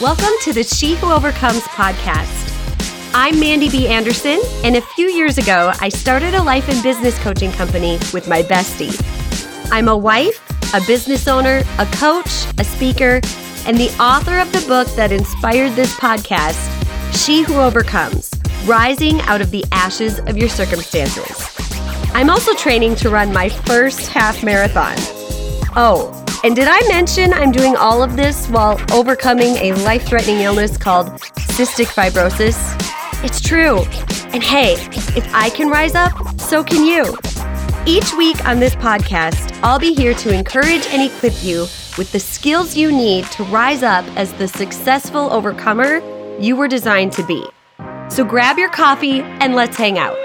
Welcome to the She Who Overcomes podcast. I'm Mandy B. Anderson, and a few years ago, I started a life and business coaching company with my bestie. I'm a wife, a business owner, a coach, a speaker, and the author of the book that inspired this podcast, She Who Overcomes Rising Out of the Ashes of Your Circumstances. I'm also training to run my first half marathon. Oh, and did I mention I'm doing all of this while overcoming a life threatening illness called cystic fibrosis? It's true. And hey, if I can rise up, so can you. Each week on this podcast, I'll be here to encourage and equip you with the skills you need to rise up as the successful overcomer you were designed to be. So grab your coffee and let's hang out.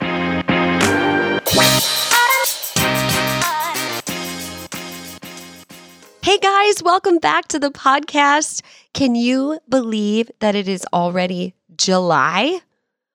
Hey guys, welcome back to the podcast. Can you believe that it is already July?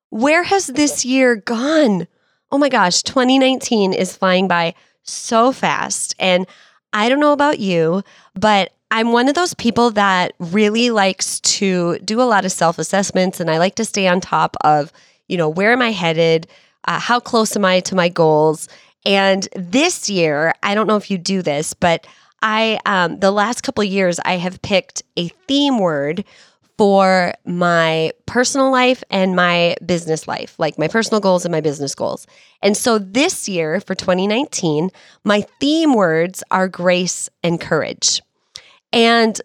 Where has this year gone? Oh my gosh, 2019 is flying by so fast. And I don't know about you, but I'm one of those people that really likes to do a lot of self assessments and I like to stay on top of, you know, where am I headed? Uh, how close am I to my goals? And this year, I don't know if you do this, but I um, the last couple years I have picked a theme word for my personal life and my business life, like my personal goals and my business goals. And so this year for 2019, my theme words are grace and courage. And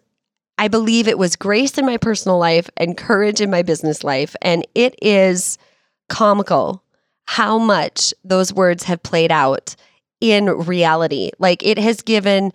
I believe it was grace in my personal life and courage in my business life. And it is comical how much those words have played out in reality. Like it has given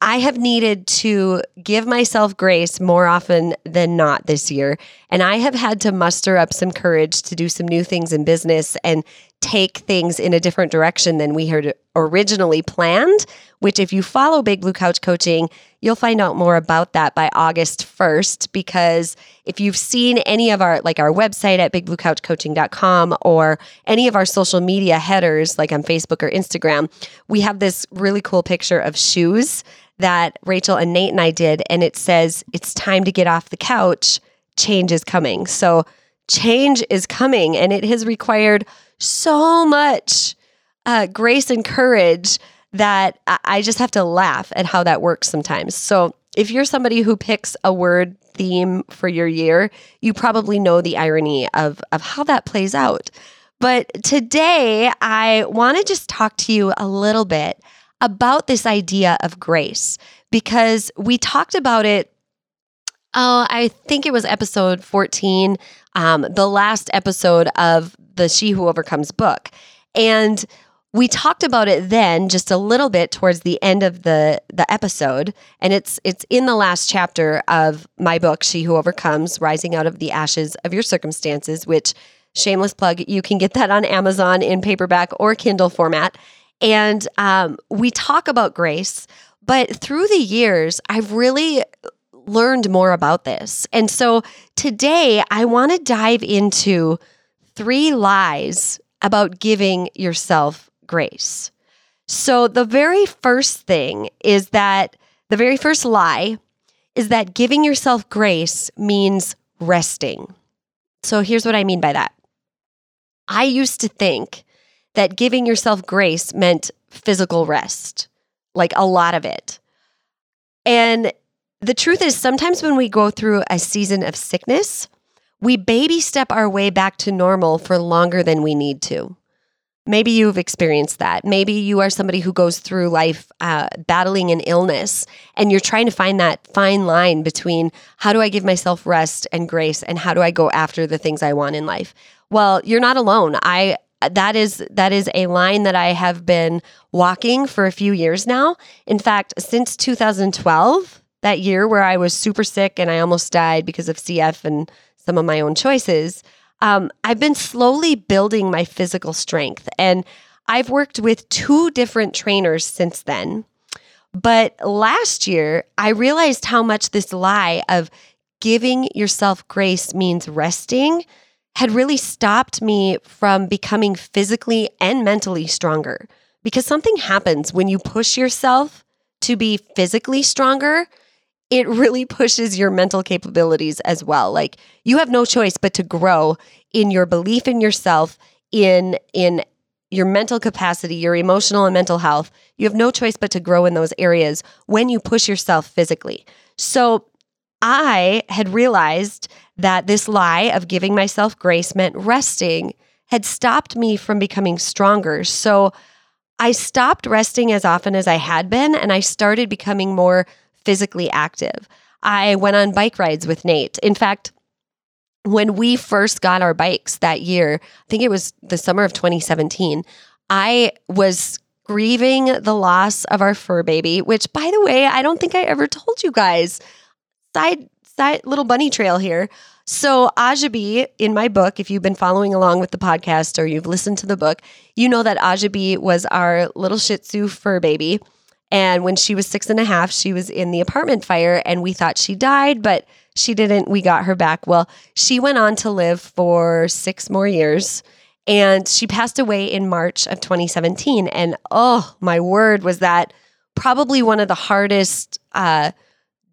I have needed to give myself grace more often than not this year. And I have had to muster up some courage to do some new things in business and take things in a different direction than we had originally planned. Which, if you follow Big Blue Couch Coaching, you'll find out more about that by August 1st. Because if you've seen any of our, like our website at bigbluecouchcoaching.com or any of our social media headers, like on Facebook or Instagram, we have this really cool picture of shoes that Rachel and Nate and I did. And it says, It's time to get off the couch. Change is coming. So, change is coming, and it has required so much uh, grace and courage that I just have to laugh at how that works sometimes. So, if you're somebody who picks a word theme for your year, you probably know the irony of, of how that plays out. But today, I want to just talk to you a little bit about this idea of grace because we talked about it. Oh, I think it was episode 14, um, the last episode of the She Who Overcomes book. And we talked about it then just a little bit towards the end of the the episode and it's it's in the last chapter of my book She Who Overcomes Rising Out of the Ashes of Your Circumstances which shameless plug you can get that on Amazon in paperback or Kindle format and um, we talk about grace, but through the years, I've really learned more about this. And so today, I want to dive into three lies about giving yourself grace. So, the very first thing is that the very first lie is that giving yourself grace means resting. So, here's what I mean by that. I used to think that giving yourself grace meant physical rest, like a lot of it. And the truth is, sometimes when we go through a season of sickness, we baby step our way back to normal for longer than we need to. Maybe you've experienced that. Maybe you are somebody who goes through life uh, battling an illness and you're trying to find that fine line between how do I give myself rest and grace and how do I go after the things I want in life. Well, you're not alone. I that is that is a line that I have been walking for a few years now. In fact, since 2012, that year where I was super sick and I almost died because of CF and some of my own choices, um, I've been slowly building my physical strength. And I've worked with two different trainers since then. But last year, I realized how much this lie of giving yourself grace means resting had really stopped me from becoming physically and mentally stronger. Because something happens when you push yourself to be physically stronger, it really pushes your mental capabilities as well. Like you have no choice but to grow in your belief in yourself, in in your mental capacity, your emotional and mental health. You have no choice but to grow in those areas when you push yourself physically. So I had realized that this lie of giving myself grace meant resting had stopped me from becoming stronger. So I stopped resting as often as I had been and I started becoming more physically active. I went on bike rides with Nate. In fact, when we first got our bikes that year, I think it was the summer of 2017, I was grieving the loss of our fur baby, which by the way, I don't think I ever told you guys. Side side little bunny trail here. So Ajabi in my book, if you've been following along with the podcast or you've listened to the book, you know that Ajabi was our little Shih Tzu fur baby. And when she was six and a half, she was in the apartment fire and we thought she died, but she didn't. We got her back. Well, she went on to live for six more years and she passed away in March of 2017. And oh, my word, was that probably one of the hardest uh,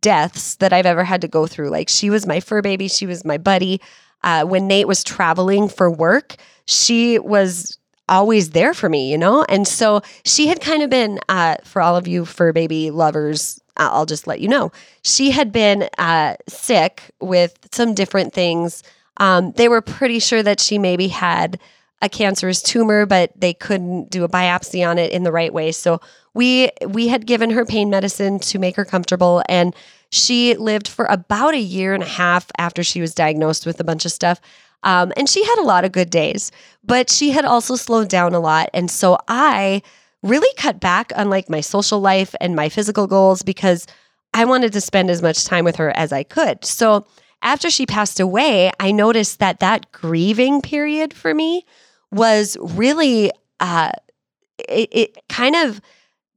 deaths that I've ever had to go through. Like, she was my fur baby, she was my buddy. Uh, when Nate was traveling for work, she was always there for me, you know? And so she had kind of been, uh, for all of you fur baby lovers, I'll just let you know, she had been uh, sick with some different things. Um, they were pretty sure that she maybe had a cancerous tumor, but they couldn't do a biopsy on it in the right way. So we we had given her pain medicine to make her comfortable, and she lived for about a year and a half after she was diagnosed with a bunch of stuff. Um, and she had a lot of good days, but she had also slowed down a lot. And so I really cut back on like my social life and my physical goals because I wanted to spend as much time with her as I could. So after she passed away, I noticed that that grieving period for me was really, uh, it, it kind of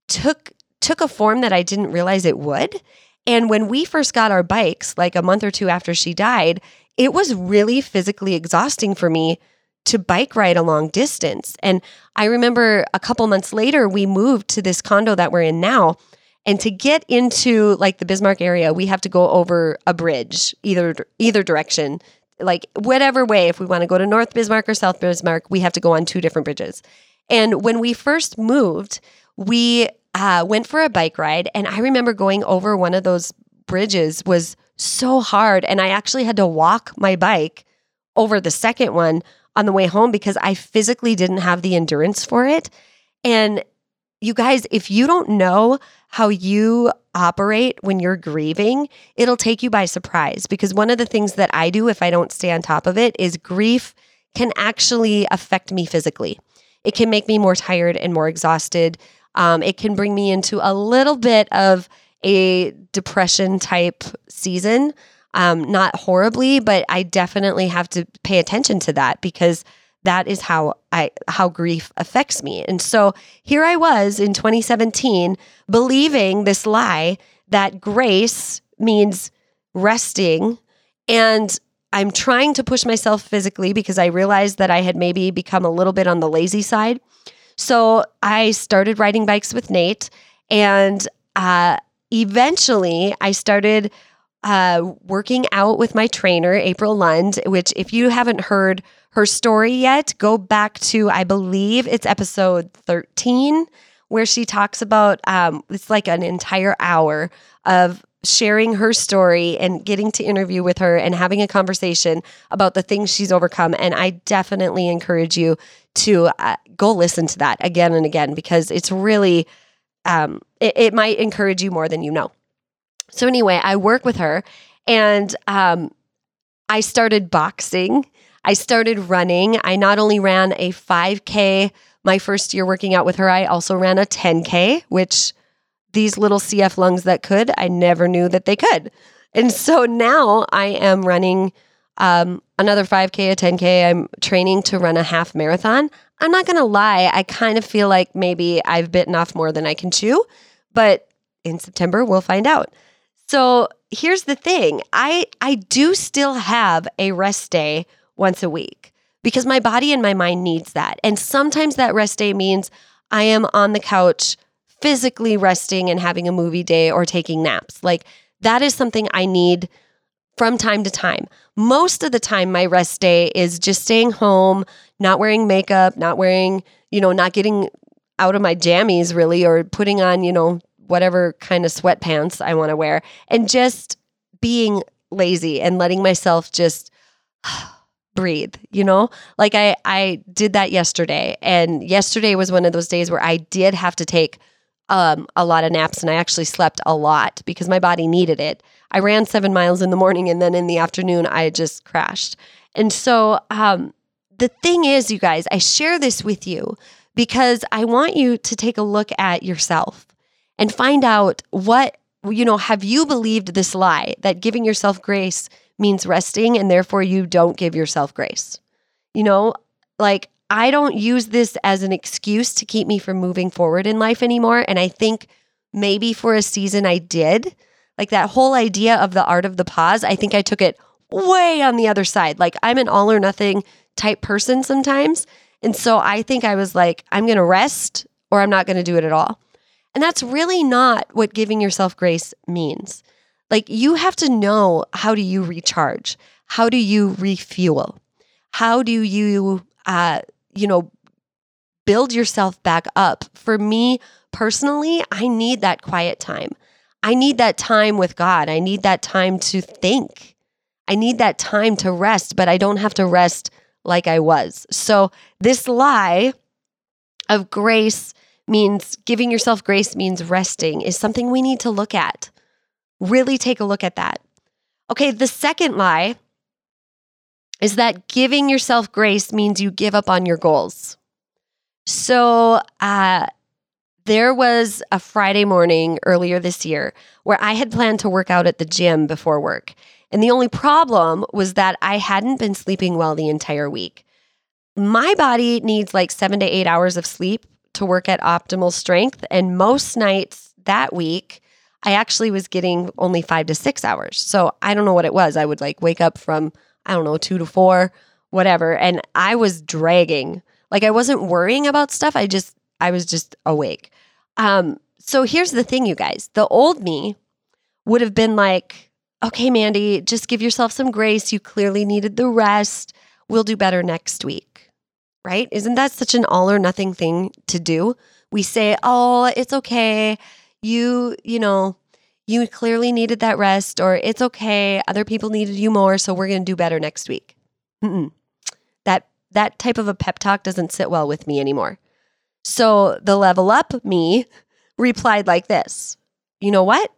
took took a form that I didn't realize it would. And when we first got our bikes, like a month or two after she died, it was really physically exhausting for me to bike ride a long distance. And I remember a couple months later, we moved to this condo that we're in now. And to get into like the Bismarck area, we have to go over a bridge, either either direction, like whatever way. If we want to go to North Bismarck or South Bismarck, we have to go on two different bridges. And when we first moved, we uh, went for a bike ride, and I remember going over one of those bridges was so hard. And I actually had to walk my bike over the second one on the way home because I physically didn't have the endurance for it. And you guys, if you don't know how you operate when you're grieving, it'll take you by surprise. Because one of the things that I do if I don't stay on top of it is grief can actually affect me physically. It can make me more tired and more exhausted. Um, it can bring me into a little bit of a depression type season. Um, not horribly, but I definitely have to pay attention to that because that is how I how grief affects me. And so here I was in 2017 believing this lie that grace means resting and I'm trying to push myself physically because I realized that I had maybe become a little bit on the lazy side. So I started riding bikes with Nate and uh, eventually I started uh, working out with my trainer, April Lund, which, if you haven't heard her story yet, go back to, I believe it's episode 13, where she talks about um, it's like an entire hour of sharing her story and getting to interview with her and having a conversation about the things she's overcome. And I definitely encourage you to uh, go listen to that again and again because it's really um, it, it, might encourage you more than you know. So anyway, I work with her, and um, I started boxing. I started running. I not only ran a 5K my first year working out with her, I also ran a 10K, which these little CF lungs that could, I never knew that they could. And so now I am running um, another 5K, a 10K. I'm training to run a half marathon. I'm not going to lie, I kind of feel like maybe I've bitten off more than I can chew, but in September, we'll find out. So here's the thing I, I do still have a rest day once a week because my body and my mind needs that. And sometimes that rest day means I am on the couch physically resting and having a movie day or taking naps. Like that is something I need from time to time. Most of the time, my rest day is just staying home, not wearing makeup, not wearing, you know, not getting out of my jammies really, or putting on, you know, whatever kind of sweatpants I want to wear, and just being lazy and letting myself just breathe you know like i i did that yesterday and yesterday was one of those days where i did have to take um, a lot of naps and i actually slept a lot because my body needed it i ran seven miles in the morning and then in the afternoon i just crashed and so um, the thing is you guys i share this with you because i want you to take a look at yourself and find out what you know have you believed this lie that giving yourself grace means resting and therefore you don't give yourself grace. You know, like I don't use this as an excuse to keep me from moving forward in life anymore. And I think maybe for a season I did. Like that whole idea of the art of the pause, I think I took it way on the other side. Like I'm an all or nothing type person sometimes. And so I think I was like, I'm going to rest or I'm not going to do it at all. And that's really not what giving yourself grace means. Like you have to know how do you recharge? How do you refuel? How do you uh you know build yourself back up? For me personally, I need that quiet time. I need that time with God. I need that time to think. I need that time to rest, but I don't have to rest like I was. So, this lie of grace means giving yourself grace means resting is something we need to look at. Really take a look at that. Okay, the second lie is that giving yourself grace means you give up on your goals. So, uh, there was a Friday morning earlier this year where I had planned to work out at the gym before work. And the only problem was that I hadn't been sleeping well the entire week. My body needs like seven to eight hours of sleep to work at optimal strength. And most nights that week, I actually was getting only five to six hours. So I don't know what it was. I would like wake up from, I don't know, two to four, whatever. And I was dragging. Like I wasn't worrying about stuff. I just, I was just awake. Um, so here's the thing, you guys the old me would have been like, okay, Mandy, just give yourself some grace. You clearly needed the rest. We'll do better next week. Right? Isn't that such an all or nothing thing to do? We say, oh, it's okay you, you know, you clearly needed that rest, or it's okay. Other people needed you more, so we're going to do better next week. Mm-mm. That that type of a pep talk doesn't sit well with me anymore. So the level up me replied like this You know what?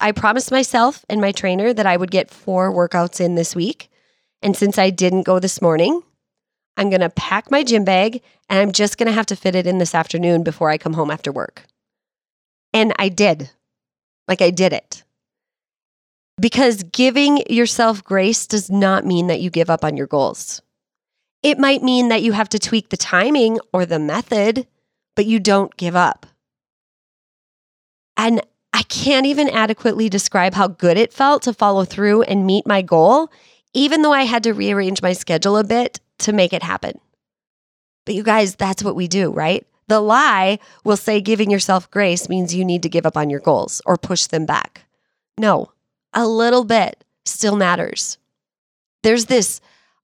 I promised myself and my trainer that I would get four workouts in this week. And since I didn't go this morning, I'm going to pack my gym bag and I'm just going to have to fit it in this afternoon before I come home after work. And I did. Like I did it. Because giving yourself grace does not mean that you give up on your goals. It might mean that you have to tweak the timing or the method, but you don't give up. And I can't even adequately describe how good it felt to follow through and meet my goal, even though I had to rearrange my schedule a bit to make it happen. But you guys, that's what we do, right? The lie will say giving yourself grace means you need to give up on your goals or push them back. No, a little bit still matters. There's this,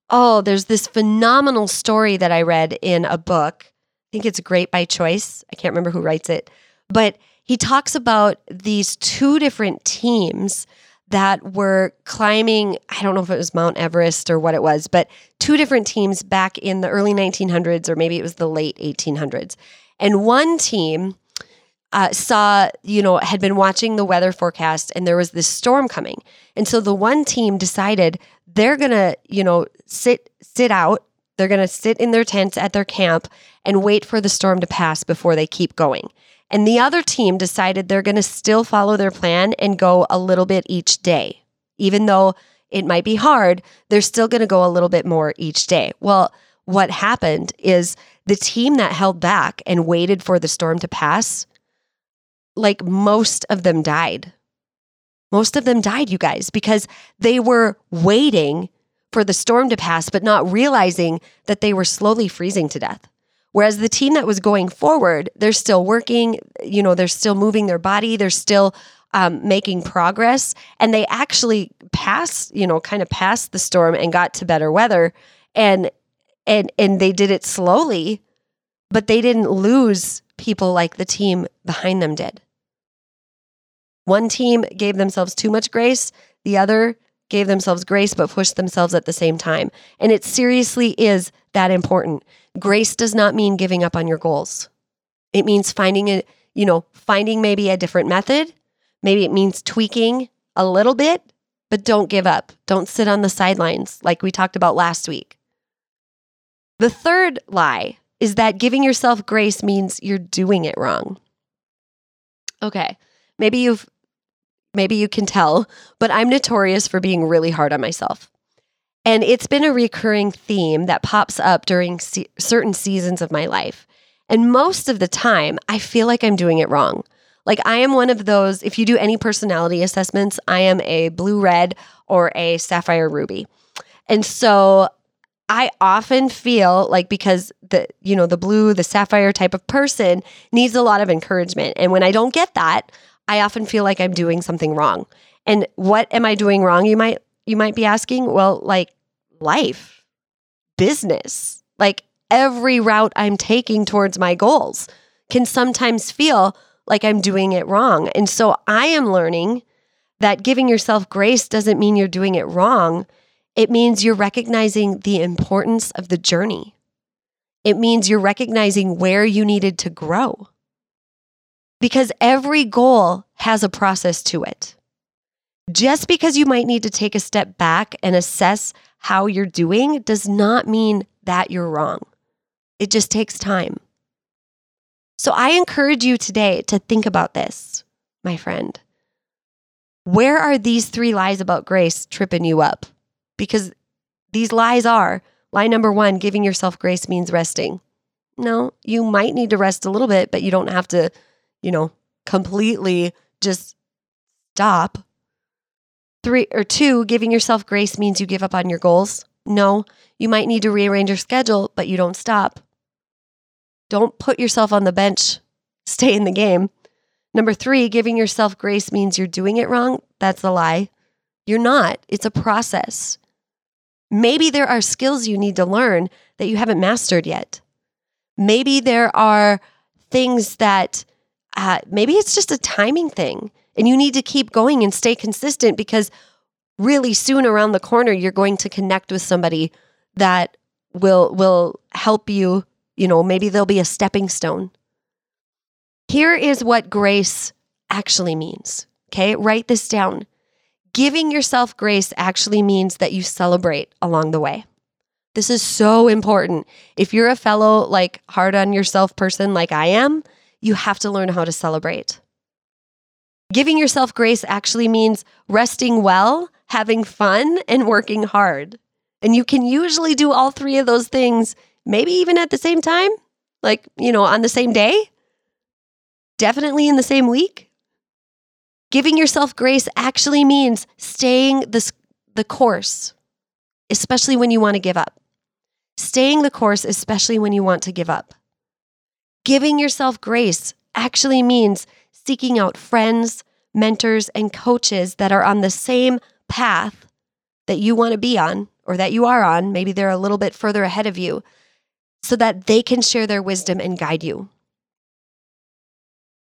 oh, there's this phenomenal story that I read in a book. I think it's Great by Choice. I can't remember who writes it, but he talks about these two different teams that were climbing, I don't know if it was Mount Everest or what it was, but two different teams back in the early 1900s or maybe it was the late 1800s. And one team uh, saw, you know, had been watching the weather forecast and there was this storm coming. And so the one team decided they're going to, you know, sit sit out. They're going to sit in their tents at their camp and wait for the storm to pass before they keep going. And the other team decided they're going to still follow their plan and go a little bit each day. Even though it might be hard, they're still going to go a little bit more each day. Well, what happened is the team that held back and waited for the storm to pass, like most of them died. Most of them died, you guys, because they were waiting for the storm to pass, but not realizing that they were slowly freezing to death. Whereas the team that was going forward, they're still working, you know, they're still moving their body, they're still um, making progress and they actually passed, you know, kind of passed the storm and got to better weather. And and and they did it slowly, but they didn't lose people like the team behind them did. One team gave themselves too much grace, the other gave themselves grace but pushed themselves at the same time. And it seriously is that important. Grace does not mean giving up on your goals. It means finding a, you know, finding maybe a different method. Maybe it means tweaking a little bit, but don't give up. Don't sit on the sidelines like we talked about last week. The third lie is that giving yourself grace means you're doing it wrong. Okay. Maybe you've maybe you can tell, but I'm notorious for being really hard on myself. And it's been a recurring theme that pops up during se- certain seasons of my life. And most of the time, I feel like I'm doing it wrong. Like I am one of those, if you do any personality assessments, I am a blue red or a sapphire ruby. And so I often feel like because the you know the blue the sapphire type of person needs a lot of encouragement and when I don't get that I often feel like I'm doing something wrong. And what am I doing wrong? You might you might be asking. Well, like life, business, like every route I'm taking towards my goals can sometimes feel like I'm doing it wrong. And so I am learning that giving yourself grace doesn't mean you're doing it wrong. It means you're recognizing the importance of the journey. It means you're recognizing where you needed to grow because every goal has a process to it. Just because you might need to take a step back and assess how you're doing does not mean that you're wrong. It just takes time. So I encourage you today to think about this, my friend. Where are these three lies about grace tripping you up? Because these lies are lie number one giving yourself grace means resting. No, you might need to rest a little bit, but you don't have to you know, completely just stop. Three or two, giving yourself grace means you give up on your goals. No, you might need to rearrange your schedule, but you don't stop. Don't put yourself on the bench, stay in the game. Number three, giving yourself grace means you're doing it wrong. That's a lie. You're not, it's a process. Maybe there are skills you need to learn that you haven't mastered yet. Maybe there are things that uh, maybe it's just a timing thing and you need to keep going and stay consistent because really soon around the corner you're going to connect with somebody that will will help you you know maybe there'll be a stepping stone. Here is what grace actually means okay? Write this down. Giving yourself grace actually means that you celebrate along the way. This is so important. If you're a fellow like hard on yourself person like i am you have to learn how to celebrate. Giving yourself grace actually means resting well, having fun, and working hard. And you can usually do all three of those things, maybe even at the same time, like, you know, on the same day, definitely in the same week. Giving yourself grace actually means staying the, the course, especially when you want to give up. Staying the course, especially when you want to give up. Giving yourself grace actually means seeking out friends, mentors, and coaches that are on the same path that you want to be on or that you are on. Maybe they're a little bit further ahead of you so that they can share their wisdom and guide you.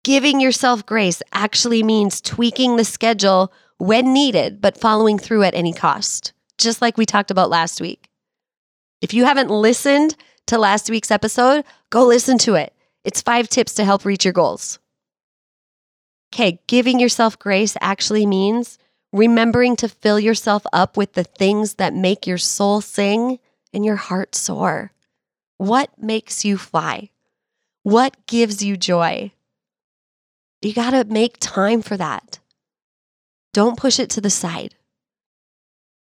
Giving yourself grace actually means tweaking the schedule when needed, but following through at any cost, just like we talked about last week. If you haven't listened to last week's episode, go listen to it. It's five tips to help reach your goals. Okay, giving yourself grace actually means remembering to fill yourself up with the things that make your soul sing and your heart soar. What makes you fly? What gives you joy? You got to make time for that. Don't push it to the side.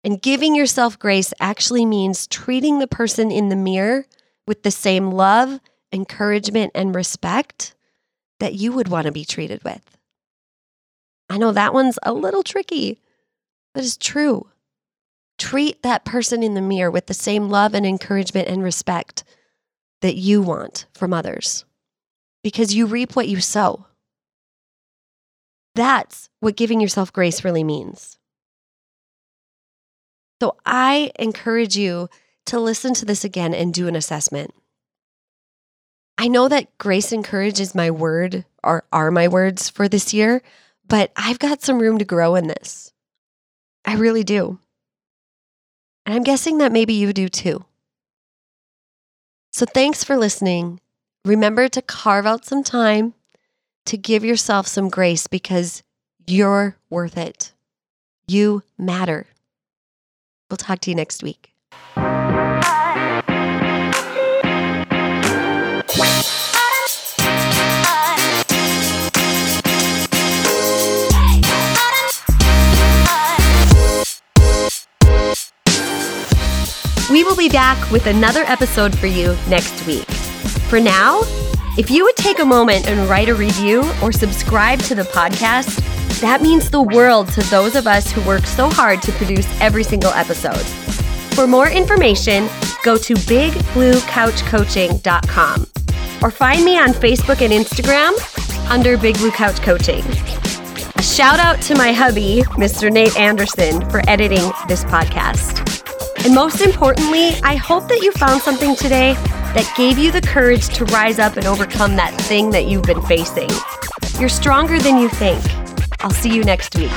And giving yourself grace actually means treating the person in the mirror with the same love encouragement, and respect that you would want to be treated with. I know that one's a little tricky, but it's true. Treat that person in the mirror with the same love and encouragement and respect that you want from others because you reap what you sow. That's what giving yourself grace really means. So I encourage you to listen to this again and do an assessment. I know that grace and courage is my word or are my words for this year, but I've got some room to grow in this. I really do. And I'm guessing that maybe you do too. So thanks for listening. Remember to carve out some time to give yourself some grace because you're worth it. You matter. We'll talk to you next week. We will be back with another episode for you next week. For now, if you would take a moment and write a review or subscribe to the podcast, that means the world to those of us who work so hard to produce every single episode. For more information, go to bigbluecouchcoaching.com or find me on Facebook and Instagram under Big Blue Couch Coaching. A shout out to my hubby, Mr. Nate Anderson, for editing this podcast. And most importantly, I hope that you found something today that gave you the courage to rise up and overcome that thing that you've been facing. You're stronger than you think. I'll see you next week.